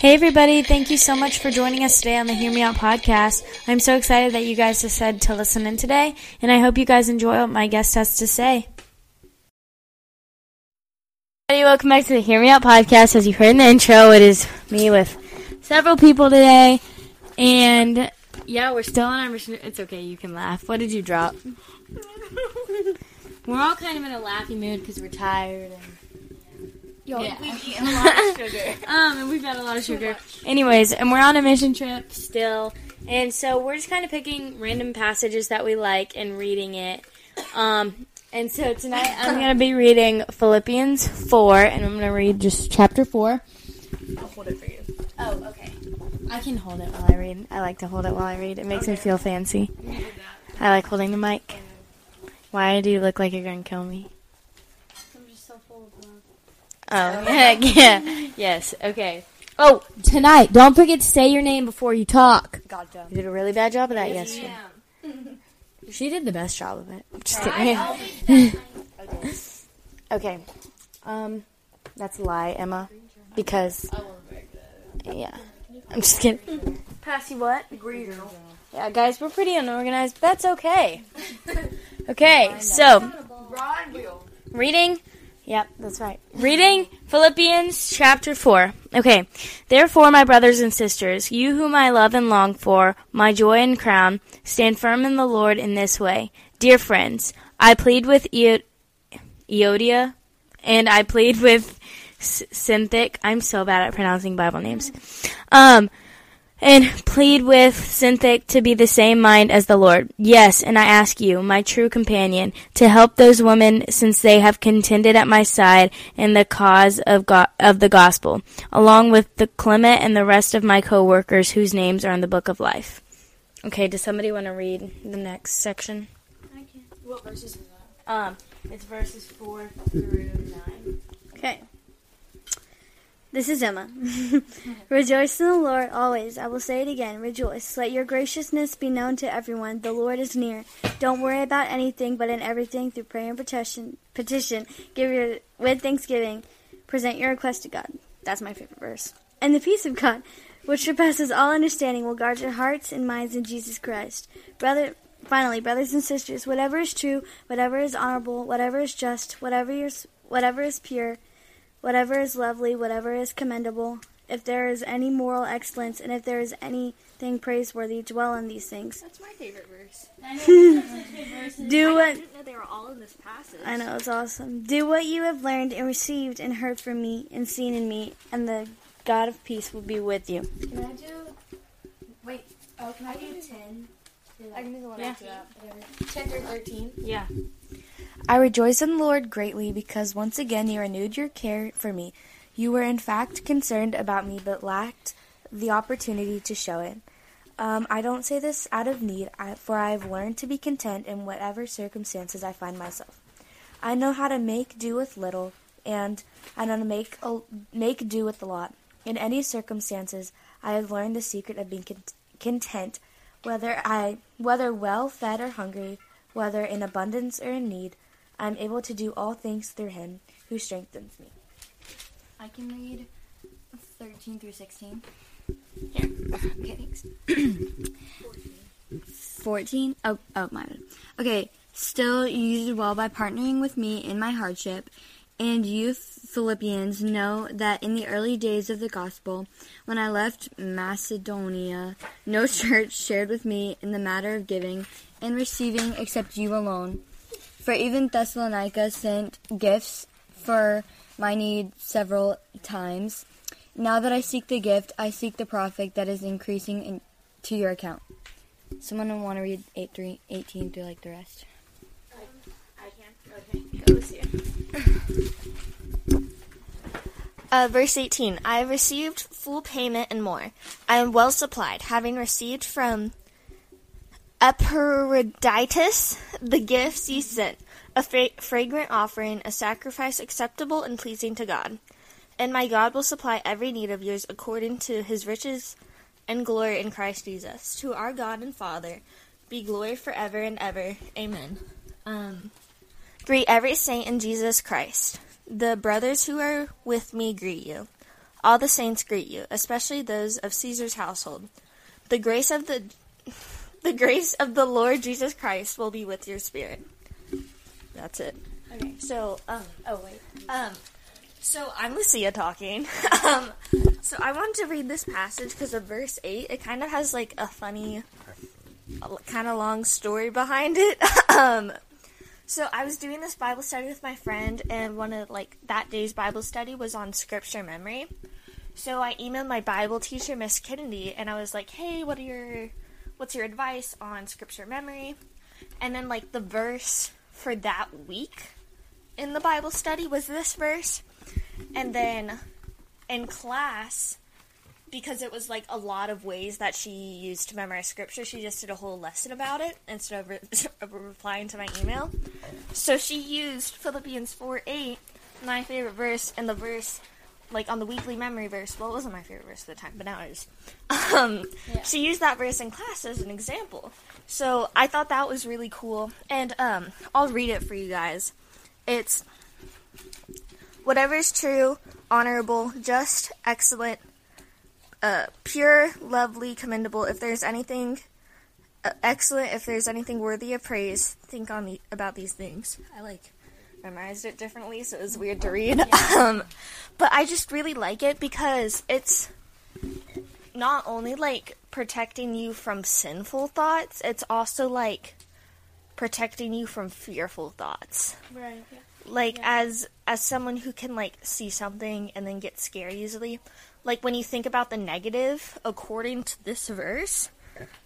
Hey, everybody. Thank you so much for joining us today on the Hear Me Out podcast. I'm so excited that you guys decided to listen in today, and I hope you guys enjoy what my guest has to say. Hey, welcome back to the Hear Me Out podcast. As you heard in the intro, it is me with several people today, and yeah, we're still on our mission. It's okay, you can laugh. What did you drop? we're all kind of in a laughing mood because we're tired and yeah. We've eaten a lot of sugar. um, and we've had a lot of sugar. Anyways, and we're on a mission trip still, and so we're just kind of picking random passages that we like and reading it. Um, and so tonight I'm gonna be reading Philippians four, and I'm gonna read just chapter four. I'll hold it for you. Oh, okay. I can hold it while I read. I like to hold it while I read. It makes me feel fancy. I like holding the mic. Why do you look like you're gonna kill me? I'm just so full of love. Oh, yeah, yeah, yes, okay. Oh, tonight, don't forget to say your name before you talk. Gotcha. You did a really bad job of that yesterday. She did the best job of it. I'm just kidding. Okay. okay, um, that's a lie, Emma, because I won't break that. yeah, I'm just kidding. Passy, what? Greeter. Yeah, guys, we're pretty unorganized, but that's okay. Okay, so Reading, yep, that's right. Reading Philippians chapter 4. Okay, therefore, my brothers and sisters, you whom I love and long for, my joy and crown, stand firm in the Lord in this way. Dear friends, I plead with Eo- Eodia, and I plead with Synthic. I'm so bad at pronouncing Bible names. Um, and plead with Synthic to be the same mind as the Lord. Yes, and I ask you, my true companion, to help those women since they have contended at my side in the cause of, go- of the gospel, along with the Clement and the rest of my co-workers whose names are in the book of life. Okay, does somebody want to read the next section? I can. What verses is that? Um, it's verses 4 through 9. This is Emma. rejoice in the Lord always. I will say it again. Rejoice. Let your graciousness be known to everyone. The Lord is near. Don't worry about anything, but in everything, through prayer and petition, petition, give your with thanksgiving, present your request to God. That's my favorite verse. And the peace of God, which surpasses all understanding, will guard your hearts and minds in Jesus Christ. Brother, finally, brothers and sisters, whatever is true, whatever is honorable, whatever is just, whatever is whatever is pure whatever is lovely, whatever is commendable, if there is any moral excellence, and if there is anything praiseworthy, dwell on these things. That's my favorite verse. Do I what didn't know they were all in this passage. I know it's awesome. Do what you have learned and received and heard from me and seen in me, and the God of peace will be with you. Can I do? Wait. Oh, can I do ten? I can do the one Yeah. after that. Whatever. Ten through thirteen. Yeah. I rejoice in the Lord greatly because once again you renewed your care for me. You were in fact concerned about me but lacked the opportunity to show it. Um, I don't say this out of need, for I have learned to be content in whatever circumstances I find myself. I know how to make do with little, and I know how to make a, make do with a lot. In any circumstances, I have learned the secret of being con- content, whether I whether well fed or hungry, whether in abundance or in need. I am able to do all things through Him who strengthens me. I can read thirteen through sixteen. Here. Okay, thanks. 14? Oh, oh, my bad. Okay, still you did well by partnering with me in my hardship. And you Philippians know that in the early days of the gospel, when I left Macedonia, no church shared with me in the matter of giving and receiving except you alone. For even Thessalonica sent gifts for my need several times. Now that I seek the gift, I seek the profit that is increasing in, to your account. Someone want to read 8 through 18 through like the rest? I can. Okay. Go with. Uh, verse 18 I have received full payment and more. I am well supplied, having received from Epaphroditus the gifts he sent, a fra- fragrant offering, a sacrifice acceptable and pleasing to God. And my God will supply every need of yours according to his riches and glory in Christ Jesus. To our God and Father be glory forever and ever. Amen. Um, greet every saint in Jesus Christ. The brothers who are with me greet you. All the saints greet you, especially those of Caesar's household. The grace of the the grace of the Lord Jesus Christ will be with your spirit. That's it. Okay, so um oh wait. Um so I'm Lucia talking. um so I wanted to read this passage because of verse 8. It kind of has like a funny kind of long story behind it. um so I was doing this Bible study with my friend and one of like that day's Bible study was on scripture memory. So I emailed my Bible teacher, Miss Kennedy, and I was like, "Hey, what are your what's your advice on scripture memory?" And then like the verse for that week in the Bible study was this verse. And then in class, because it was like a lot of ways that she used to memorize scripture, she just did a whole lesson about it instead of, re- of replying to my email. So she used Philippians 4 8, my favorite verse, and the verse like on the weekly memory verse. Well, it wasn't my favorite verse at the time, but now it is. Um, She used that verse in class as an example. So I thought that was really cool, and um, I'll read it for you guys. It's whatever is true, honorable, just, excellent, uh, pure, lovely, commendable. If there's anything uh, excellent, if there's anything worthy of praise, think on the, about these things. I like memorized it differently, so it was weird to read. um, but I just really like it because it's not only like protecting you from sinful thoughts, it's also like protecting you from fearful thoughts. Right. Like as as someone who can like see something and then get scared easily, like when you think about the negative according to this verse,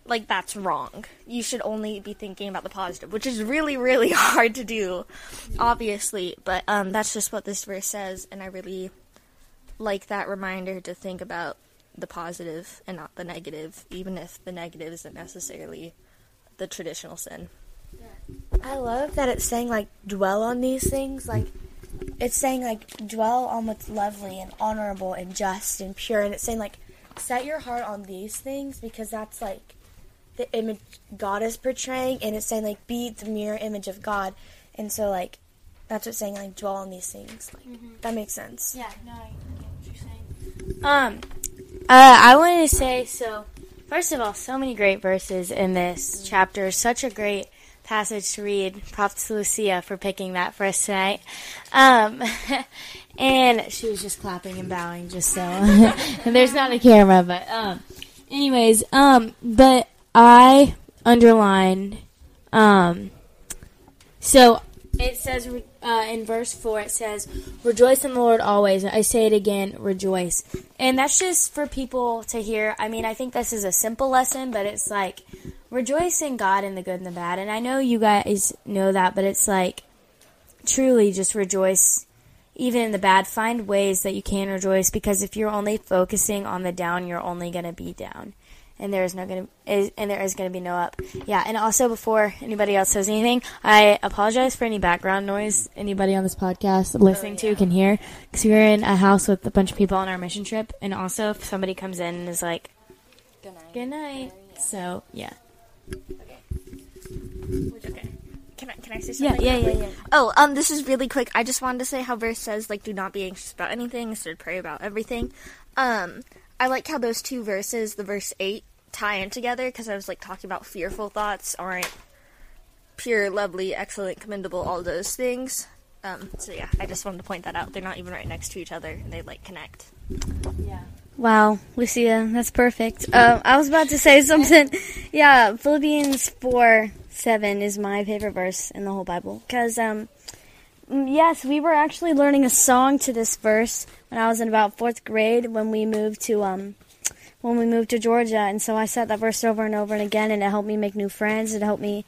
like that's wrong. You should only be thinking about the positive, which is really really hard to do obviously, but um that's just what this verse says and I really like that reminder to think about the positive and not the negative, even if the negative isn't necessarily the traditional sin. I love that it's saying like dwell on these things. Like it's saying like dwell on what's lovely and honorable and just and pure, and it's saying like set your heart on these things because that's like the image God is portraying, and it's saying like be the mirror image of God, and so like that's what's saying like dwell on these things. Like that makes sense. Yeah, no, I get what you're saying. Um, uh, I wanted to say so. First of all, so many great verses in this chapter. Such a great passage to read. Props to Lucia for picking that for us tonight. Um, and she was just clapping and bowing, just so there's not a camera. But um, anyways, um, but I underlined um. So it says uh, in verse 4, it says, Rejoice in the Lord always. I say it again, rejoice. And that's just for people to hear. I mean, I think this is a simple lesson, but it's like, rejoice in God in the good and the bad. And I know you guys know that, but it's like, truly just rejoice even in the bad. Find ways that you can rejoice because if you're only focusing on the down, you're only going to be down and there is no going to and there is going to be no up. Yeah, and also before anybody else says anything, I apologize for any background noise anybody on this podcast listening to can hear because we're in a house with a bunch of people on our mission trip, and also if somebody comes in and is like, Good night. "Good night," so yeah, Okay. Okay. Can I, can I say yeah, something? yeah, yeah, yeah. Oh, um, this is really quick. I just wanted to say how verse says, like, do not be anxious about anything, instead pray about everything. Um, I like how those two verses, the verse 8, tie in together, because I was, like, talking about fearful thoughts aren't pure, lovely, excellent, commendable, all those things. Um, so yeah, I just wanted to point that out. They're not even right next to each other, and they, like, connect. Yeah. Wow, Lucia, that's perfect. Um, I was about to say something. Yeah, Philippians 4 7 is my favorite verse in the whole Bible. Because, um, mm, yes, we were actually learning a song to this verse when I was in about fourth grade when we moved to, um, when we moved to Georgia. And so I said that verse over and over and again, and it helped me make new friends. It helped me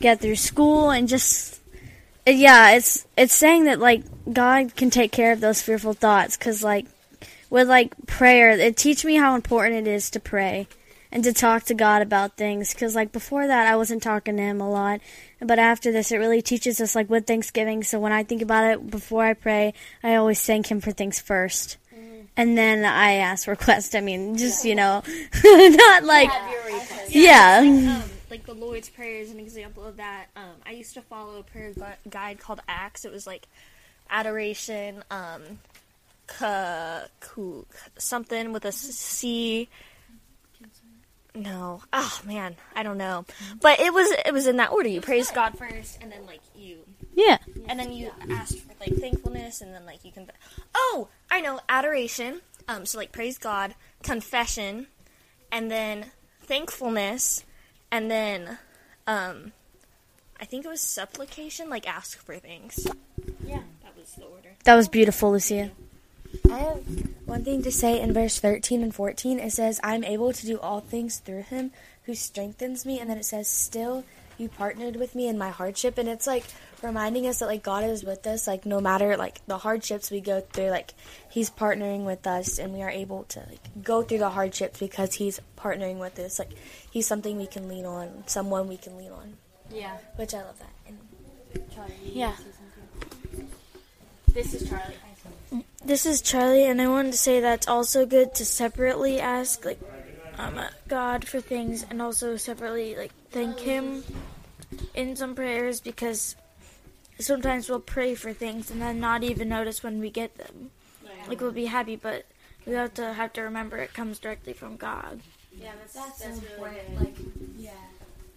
get through school and just it- yeah, it's it's saying that like God can take care of those fearful thoughts because like with like prayer, it teach me how important it is to pray and to talk to God about things. Because like before that, I wasn't talking to Him a lot, but after this, it really teaches us like with Thanksgiving. So when I think about it before I pray, I always thank Him for things first. And then I ask request. I mean, just you know, not like yeah, Um, like the Lord's Prayer is an example of that. Um, I used to follow a prayer gu- guide called Acts. It was like adoration, um, Ka, ku, something with a C. No. Oh man, I don't know. But it was it was in that order. You praise God first, and then like you, Yeah. and then you asked for like thankfulness, and then like you can. Oh, I know adoration. Um, so like praise God, confession, and then thankfulness, and then um, I think it was supplication, like ask for things. Yeah, that was the order. That was beautiful, Lucia. I have one thing to say in verse 13 and 14. It says, I'm able to do all things through him who strengthens me. And then it says, Still, you partnered with me in my hardship. And it's like reminding us that, like, God is with us. Like, no matter, like, the hardships we go through, like, he's partnering with us. And we are able to, like, go through the hardships because he's partnering with us. Like, he's something we can lean on, someone we can lean on. Yeah. Which I love that. And Charlie, Yeah. This is Charlie. This is Charlie, and I wanted to say that it's also good to separately ask, like, um, uh, God for things, and also separately, like, thank Him in some prayers because sometimes we'll pray for things and then not even notice when we get them. Like, we'll be happy, but we have to have to remember it comes directly from God. Yeah, that's, that's, really good. Like, yeah.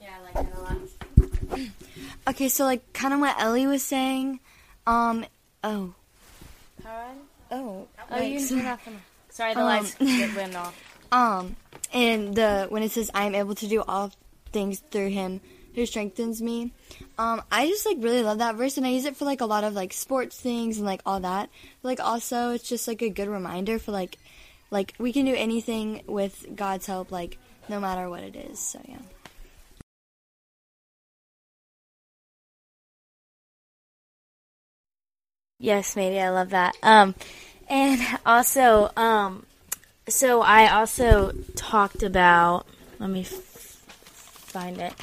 Yeah, I like that a lot. Okay, so like kind of what Ellie was saying. Um. Oh. Oh. Oh, you can turn off the Sorry, the Um, lights went off. Um. And the when it says I am able to do all things through Him who strengthens me. Um. I just like really love that verse, and I use it for like a lot of like sports things and like all that. Like also, it's just like a good reminder for like, like we can do anything with God's help, like no matter what it is. So yeah. Yes, maybe I love that. Um, and also, um, so I also talked about. Let me f- find it.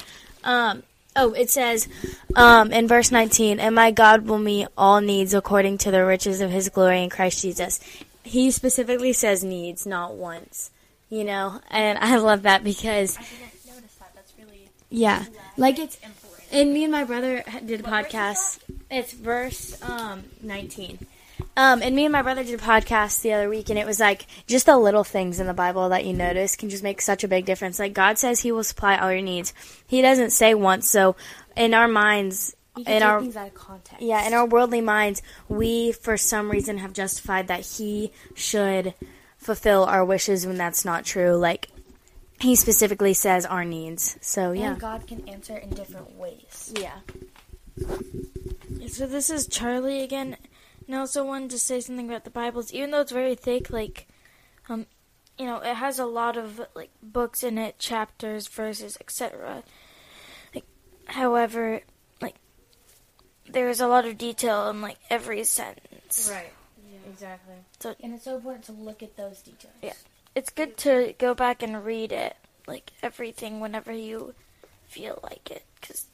Um, oh, it says, um, in verse nineteen, "And my God will meet all needs according to the riches of His glory in Christ Jesus." He specifically says needs, not wants. You know, and I love that because I didn't notice that. That's really yeah, like it's. And me and my brother did a podcast. It's verse um, 19. Um, and me and my brother did a podcast the other week, and it was like just the little things in the Bible that you notice can just make such a big difference. Like God says He will supply all your needs. He doesn't say once. So in our minds, in our things out of context. yeah, in our worldly minds, we for some reason have justified that He should fulfill our wishes when that's not true. Like He specifically says our needs. So yeah, And God can answer in different ways. yeah. So this is Charlie again, and I also wanted to say something about the Bibles. Even though it's very thick, like, um, you know, it has a lot of like books in it, chapters, verses, etc. Like, however, like, there is a lot of detail in like every sentence. Right. Exactly. So, And it's so important to look at those details. Yeah. It's good to go back and read it, like everything, whenever you feel like it, because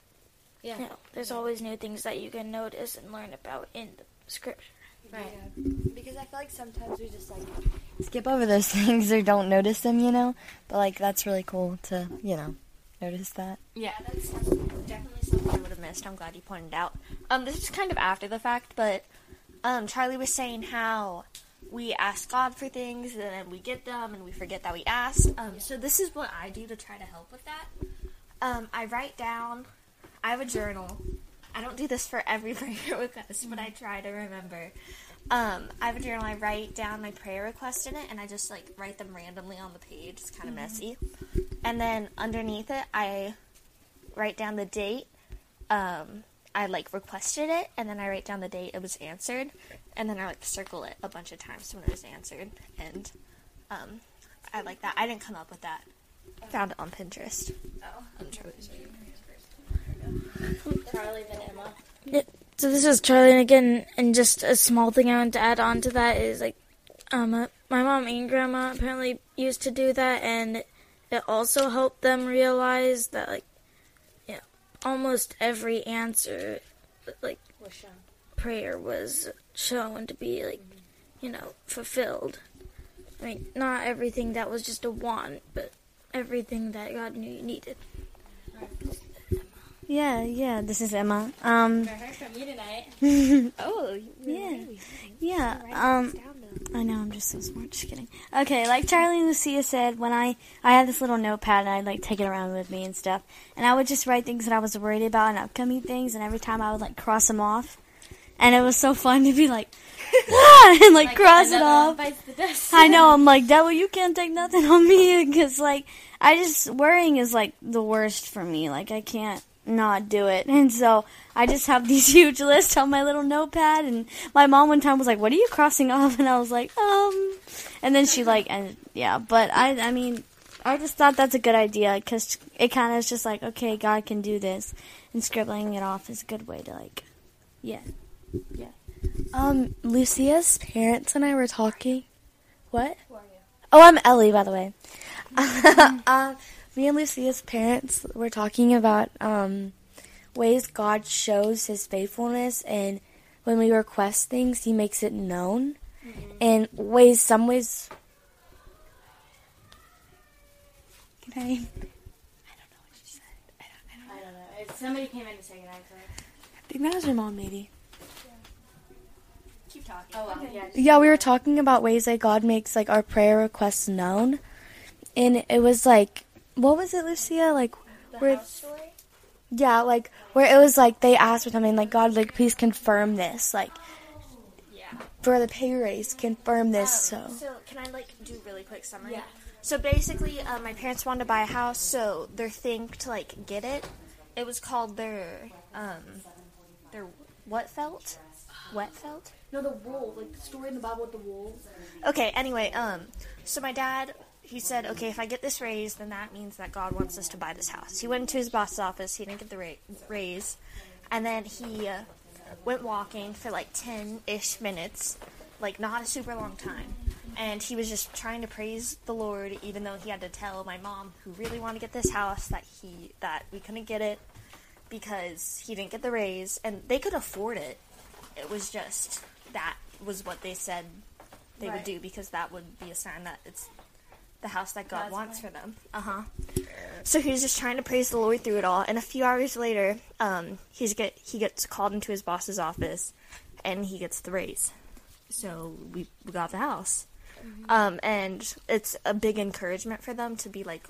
Yeah. you know, there's always new things that you can notice and learn about in the scripture. Right. Because I feel like sometimes we just like skip over those things or don't notice them, you know. But like that's really cool to you know notice that. Yeah. that's definitely something I would have missed. I'm glad you pointed out. Um, this is kind of after the fact, but um, Charlie was saying how we ask God for things and then we get them and we forget that we asked. Um, so this is what I do to try to help with that. Um, I write down. I have a journal. I don't do this for every prayer request, but I try to remember. Um, I have a journal. I write down my prayer request in it, and I just like write them randomly on the page. It's kind of messy. And then underneath it, I write down the date. Um, I like requested it, and then I write down the date it was answered, and then I like circle it a bunch of times when it was answered. And um, I like that. I didn't come up with that. Found it on Pinterest. Oh, I'm trying Charlie then Emma. So this is Charlie and again, and just a small thing I want to add on to that is like, um, uh, my mom and grandma apparently used to do that, and it also helped them realize that like, yeah, almost every answer, like prayer was shown to be like, you know, fulfilled. I mean, not everything that was just a want, but everything that God knew you needed. Yeah, yeah. This is Emma. Um, I heard from you tonight. Oh, yeah, yeah. Um, I know I'm just so smart. Just kidding. Okay, like Charlie and Lucia said, when I I had this little notepad and I'd like take it around with me and stuff, and I would just write things that I was worried about and upcoming things, and every time I would like cross them off, and it was so fun to be like, ah, and like, cross it off. I know. I'm like, devil, you can't take nothing on me because like I just worrying is like the worst for me. Like I can't not do it, and so I just have these huge lists on my little notepad. And my mom one time was like, "What are you crossing off?" And I was like, "Um," and then she like, and yeah, but I I mean. I just thought that's a good idea because it kind of is just like, okay, God can do this, and scribbling it off is a good way to like, yeah, yeah. Um, Lucia's parents and I were talking. What? Oh, I'm Ellie, by the way. uh, me and Lucia's parents were talking about um, ways God shows His faithfulness, and when we request things, He makes it known. And ways, some ways. Can I? I don't know. Somebody came in to say goodnight to her. I think that was your mom, maybe. Keep talking. Oh, well, yeah. Yeah, we were talking about ways that God makes like our prayer requests known, and it was like, what was it, Lucia? Like, where? Yeah, like where it was like they asked for something, like God, like please confirm this, like, for the pay raise, confirm this. So So can I like do really quick summary? Yeah. So basically, uh, my parents wanted to buy a house, so their thing to like get it, it was called their um, their what felt, wet felt. no, the wool, like the story in the Bible with the wool. Okay. Anyway, um, so my dad. He said, "Okay, if I get this raise, then that means that God wants us to buy this house." He went into his boss's office. He didn't get the ra- raise, and then he uh, went walking for like ten-ish minutes, like not a super long time. And he was just trying to praise the Lord, even though he had to tell my mom, who really wanted to get this house, that he that we couldn't get it because he didn't get the raise, and they could afford it. It was just that was what they said they would do because that would be a sign that it's the house that God wants for them. Uh huh. So he was just trying to praise the Lord through it all, and a few hours later, um, he's get he gets called into his boss's office, and he gets the raise. So we, we got the house, um, and it's a big encouragement for them to be like,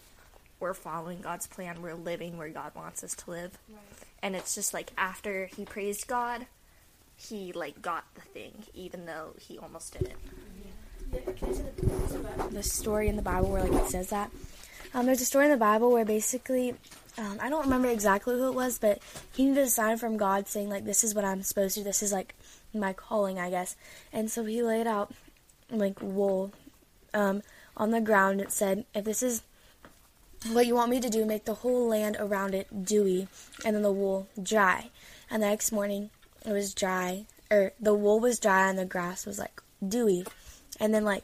we're following God's plan, we're living where God wants us to live, and it's just like after he praised God, he like got the thing, even though he almost didn't. the story in the Bible where like it says that. Um, there's a story in the Bible where basically, um, I don't remember exactly who it was, but he needed a sign from God saying like, "This is what I'm supposed to. This is like my calling, I guess." And so he laid out like wool um, on the ground. It said, "If this is what you want me to do, make the whole land around it dewy, and then the wool dry." And the next morning, it was dry, or the wool was dry, and the grass was like dewy. And then like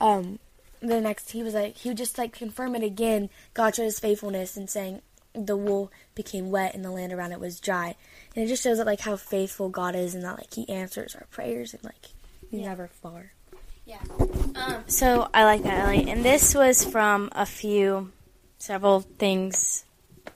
um the next he was like he would just like confirm it again god showed his faithfulness and saying the wool became wet and the land around it was dry and it just shows that like how faithful god is and that like he answers our prayers and like he's never far Yeah. So I like that, Ellie. And this was from a few, several things,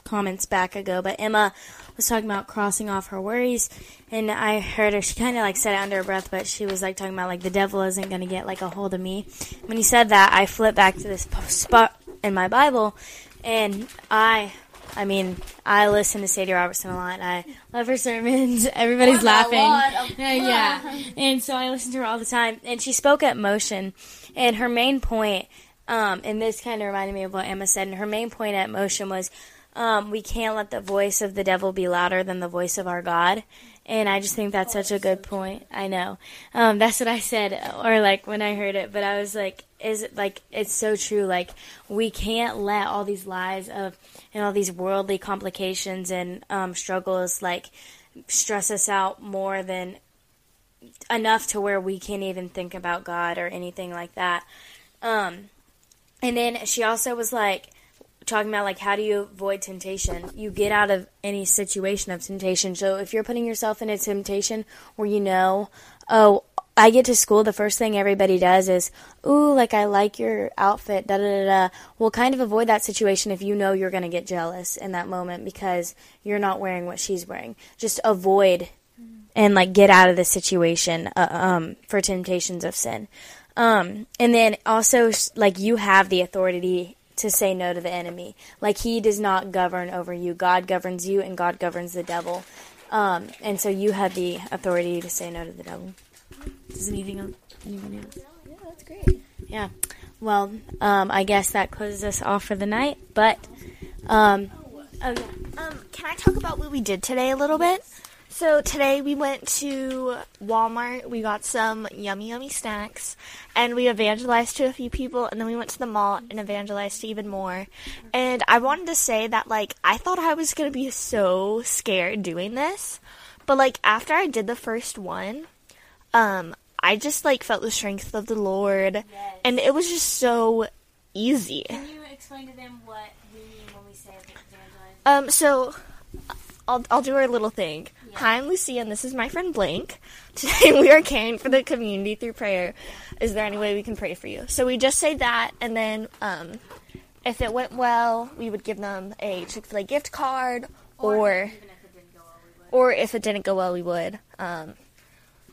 comments back ago. But Emma was talking about crossing off her worries, and I heard her. She kind of like said it under her breath, but she was like talking about like the devil isn't going to get like a hold of me. When he said that, I flipped back to this spot in my Bible, and I. I mean, I listen to Sadie Robertson a lot. I love her sermons. Everybody's laughing. Yeah, yeah. And so I listen to her all the time. And she spoke at Motion, and her main point, um, and this kind of reminded me of what Emma said. And her main point at Motion was, um, we can't let the voice of the devil be louder than the voice of our God. And I just think that's such a good point. I know. Um, that's what I said, or like when I heard it, but I was like, is it like, it's so true. Like, we can't let all these lies of, and all these worldly complications and, um, struggles, like, stress us out more than enough to where we can't even think about God or anything like that. Um, and then she also was like talking about like how do you avoid temptation? You get out of any situation of temptation. So if you're putting yourself in a temptation where you know, oh, I get to school, the first thing everybody does is, ooh, like I like your outfit, da da da da. Well, kind of avoid that situation if you know you're going to get jealous in that moment because you're not wearing what she's wearing. Just avoid and like get out of the situation uh, um, for temptations of sin. Um, and then also, like, you have the authority to say no to the enemy. Like, he does not govern over you. God governs you, and God governs the devil. Um, and so you have the authority to say no to the devil. Does anything else? Anyone else? Yeah, that's great. Yeah. Well, um, I guess that closes us off for the night. But, um, oh yeah. Um, can I talk about what we did today a little bit? So today we went to Walmart. We got some yummy, yummy snacks, and we evangelized to a few people. And then we went to the mall and evangelized to even more. And I wanted to say that, like, I thought I was gonna be so scared doing this, but like after I did the first one, um, I just like felt the strength of the Lord, and it was just so easy. Can you explain to them what we mean when we say evangelize? Um, so I'll I'll do our little thing. Hi, I'm Lucia, and this is my friend Blank. Today we are caring for the community through prayer. Is there any way we can pray for you? So we just say that, and then um, if it went well, we would give them a Chick Fil A gift card, or or if it didn't go well, we would. Um,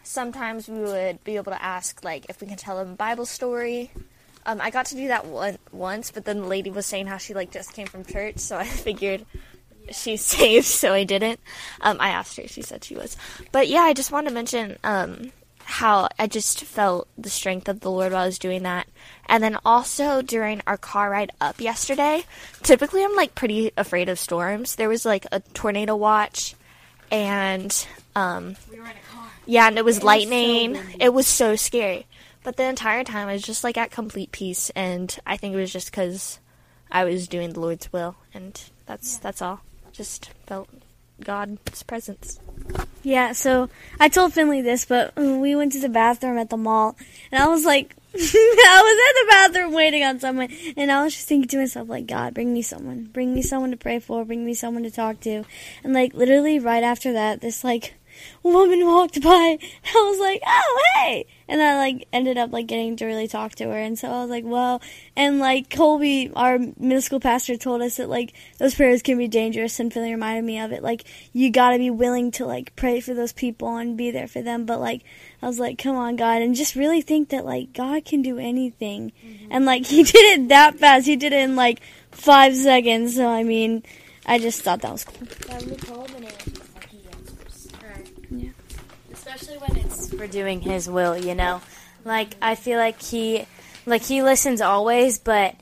sometimes we would be able to ask like if we can tell them a Bible story. Um, I got to do that one once, but then the lady was saying how she like just came from church, so I figured she's saved, so I didn't. Um, I asked her; she said she was. But yeah, I just wanted to mention um, how I just felt the strength of the Lord while I was doing that, and then also during our car ride up yesterday. Typically, I'm like pretty afraid of storms. There was like a tornado watch, and um, yeah, and it was lightning. it was so scary. But the entire time, I was just like at complete peace, and I think it was just because I was doing the Lord's will, and that's that's all. Just felt God's presence. Yeah, so I told Finley this, but we went to the bathroom at the mall, and I was like, I was in the bathroom waiting on someone, and I was just thinking to myself, like, God, bring me someone, bring me someone to pray for, bring me someone to talk to, and like literally right after that, this like woman walked by, and I was like, oh hey, and I like ended up like getting to really talk to her, and so I was like, well, and like Colby, our middle school pastor, told us that like those prayers can be dangerous, and Finley reminded me of it. Like you got to be willing to like pray for those people and be there for them, but like I was like, come on, God, and just really think that like God can do anything, and like He did it that fast. He did it in like five seconds. So I mean, I just thought that was cool. Especially when it's for doing his will you know like i feel like he like he listens always but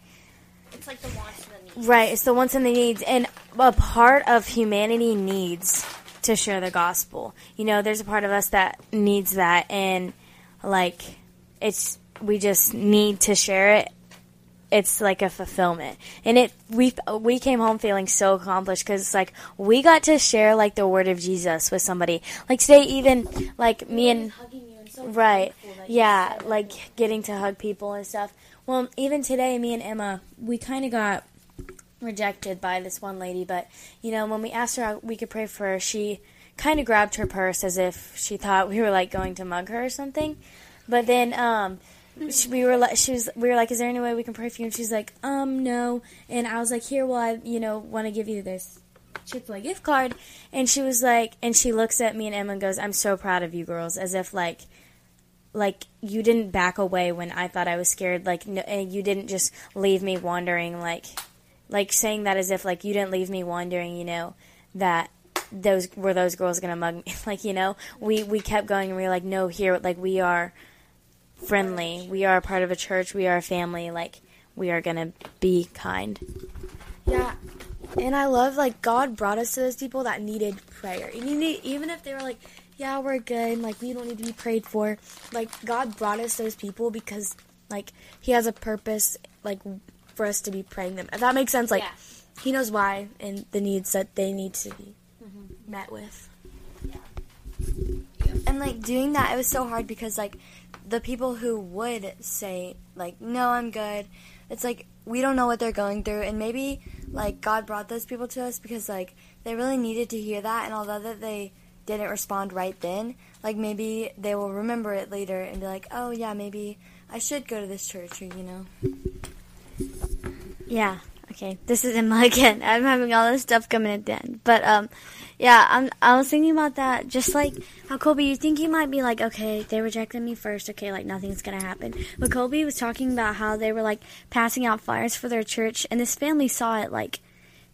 It's like the wants and the needs. right it's the wants and the needs and a part of humanity needs to share the gospel you know there's a part of us that needs that and like it's we just need to share it it's like a fulfillment. And it we we came home feeling so accomplished because it's like we got to share like the word of jesus with somebody. Like today even like me and right yeah like getting to hug people and stuff. Well even today me and emma we kind of got rejected by this one lady but you know when we asked her how we could pray for her she kind of grabbed her purse as if she thought we were like going to mug her or something. But then um we were like she was we were like is there any way we can pray for you and she's like um no. And i was like here well i you know want to give you this chick-fil-a gift card. And she was like and she looks at me and emma and goes i'm so proud of you girls. As if like like you didn't back away when i thought i was scared. Like no, and you didn't just leave me wondering like like saying that as if like you didn't leave me wondering you know that those were those girls gonna mug me like you know? We we kept going and we were like no here like we are friendly. We are a part of a church. We are a family. Like we are gonna be kind. Yeah, and I love like God brought us to those people that needed prayer. You even if they were like, "Yeah, we're good," like we don't need to be prayed for. Like God brought us those people because like He has a purpose, like for us to be praying them. If that makes sense, like He knows why and the needs that they need to be mm-hmm. met with. Yeah. And like doing that, it was so hard because like the people who would say like, "No, I'm good," it's like we don't know what they're going through, and maybe like God brought those people to us because like they really needed to hear that, and although that they didn't respond right then, like maybe they will remember it later and be like, "Oh yeah, maybe I should go to this church," or you know. Yeah, Okay, this is Emma again. I'm having all this stuff coming at the end, but um, yeah, I'm. I was thinking about that. Just like how Colby, you think you might be like, okay, they rejected me first. Okay, like nothing's gonna happen. But Colby was talking about how they were like passing out flyers for their church, and this family saw it like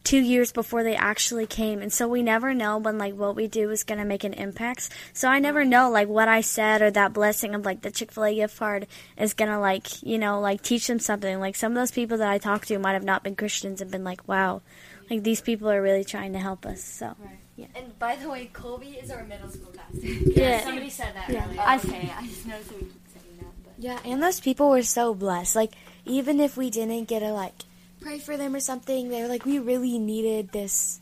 two years before they actually came and so we never know when like what we do is going to make an impact so i never know like what i said or that blessing of like the chick-fil-a gift card is going to like you know like teach them something like some of those people that i talked to might have not been christians and been like wow like these people are really trying to help us so yeah And by the way, Colby is our middle school pastor. Yeah. Somebody said that Yeah. earlier. I- okay, I just noticed that we keep saying that. But. Yeah, and those people were so blessed. Like, even if we didn't get a like, pray for them or something, they were like, we really needed this,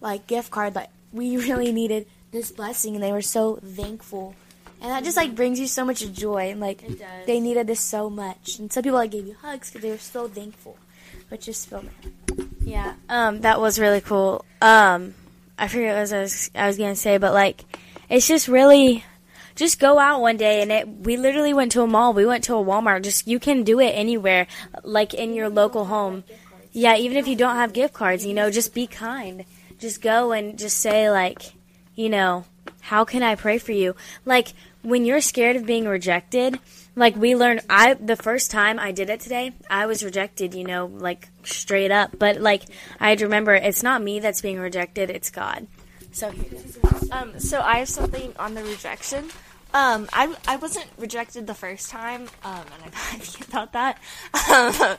like, gift card. Like, we really needed this blessing, and they were so thankful. And that just, like, brings you so much joy. And, like, they needed this so much. And some people, like, gave you hugs because they were so thankful, which just filled me. Yeah, um, that was really cool. Um, I forget what I was I was gonna say, but like, it's just really, just go out one day and it. We literally went to a mall. We went to a Walmart. Just you can do it anywhere, like in your local home. Yeah, even if you don't have gift cards, you know, just be kind. Just go and just say like, you know, how can I pray for you? Like when you're scared of being rejected, like we learned I the first time I did it today, I was rejected, you know, like straight up. But like I remember it's not me that's being rejected, it's God. So Um, so I have something on the rejection. Um, I, I wasn't rejected the first time, um, and I'm happy about that. Um,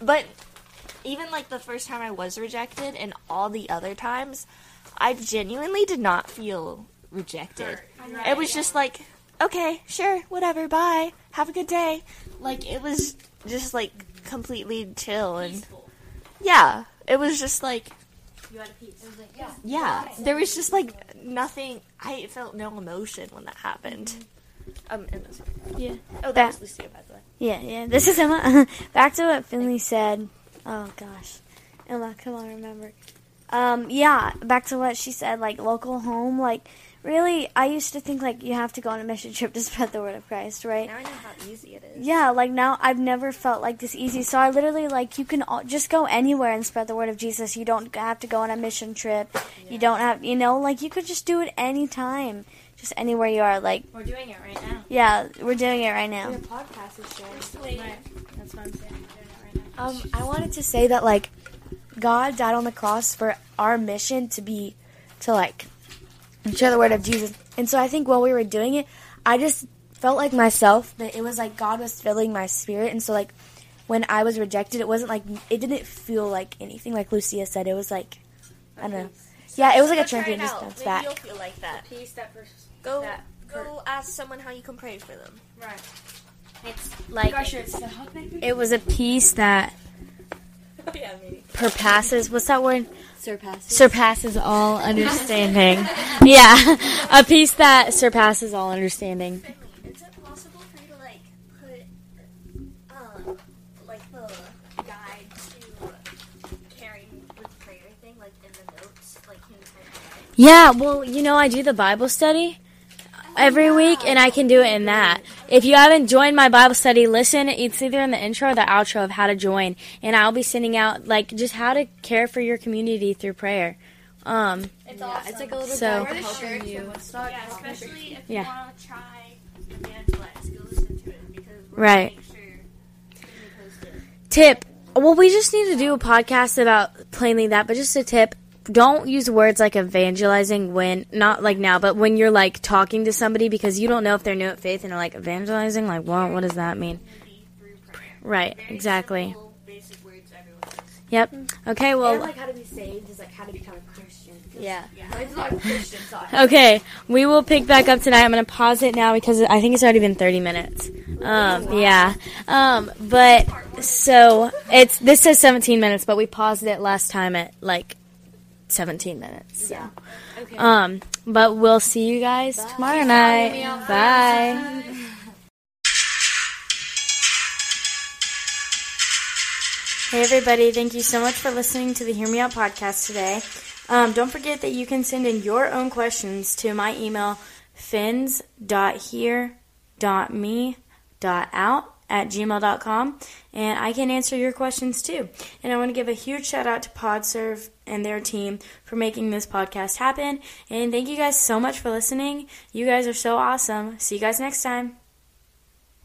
but even like the first time I was rejected, and all the other times, I genuinely did not feel rejected. It was just like, okay, sure, whatever, bye, have a good day. Like it was just like completely chill and yeah, it was just like yeah, Yeah. there was just like nothing. I felt no emotion when that happened. Um, and that's Yeah. Oh, That- that was Lucia, by the way. Yeah, yeah. This is Emma. Back to what Finley said. Oh gosh, Emma, come on, remember. Um, yeah, back to what she said. Like local home. Like really, I used to think like you have to go on a mission trip to spread the word of Christ, right? Now I know how easy it is. Yeah, like now I've never felt like this easy. So I literally like you can all, just go anywhere and spread the word of Jesus. You don't have to go on a mission trip. You don't have, you know, like you could just do it anytime, just anywhere you are. Like we're doing it right now. yeah, we're doing it right now. Your podcast is shared. That's what I'm saying. We're doing it right now. Um, I wanted to say that like God died on the cross for our mission to be to like share the word of Jesus. And so I think while we were doing it, I just felt like myself that it was like God was filling my spirit. And so like when I was rejected, it wasn't like it didn't feel like anything. Like Lucia said, it was like I don't know. Yeah, it was like a Go try champion just out. bounced Maybe back. you'll feel like that. Peace that first. Go, that go ask someone how you can pray for them. Right. It's like it was a peace that yeah, maybe. surpasses. What's that word? Surpasses. Surpasses all understanding. yeah, a piece that surpasses all understanding. Is it possible for you to like put um like the guide to carrying with prayer thing like in the notes like in the Yeah, well, you know, I do the Bible study every week, and I can do it in that. If you haven't joined my Bible study, listen. It's either in the intro or the outro of how to join, and I'll be sending out like just how to care for your community through prayer. Um, It's awesome. It's like a little So- guide helping you. yeah, especially if Yeah. you want to try evangelize, go listen to it because Right. sure to post it. tip. Well, we just need to do a podcast about plainly that, but just a tip. Don't use words like evangelizing when, not like now, but when you're like talking to somebody because you don't know if they're new at faith and they're like evangelizing. Like, what? What does that mean? Maybe through prayer. Right. Exactly. simple, basic words everyone knows. Yep. Okay. Well. and like how to be saved is like how to become a Christian. Yeah. Christian. Okay, we will pick back up tonight. I'm gonna pause it now because I think it's already been 30 minutes. Um, yeah. Um, but so it's this says 17 minutes, but we paused it last time at like 17 minutes. So. Um, but we'll see you guys tomorrow night. Bye. Hey everybody, thank you so much for listening to the Hear Me Out podcast today. Um, don't forget that you can send in your own questions to my email fins.here.me.out at gmail.com and I can answer your questions too. And I want to give a huge shout out to PodServe and their team for making this podcast happen. And thank you guys so much for listening. You guys are so awesome. See you guys next time.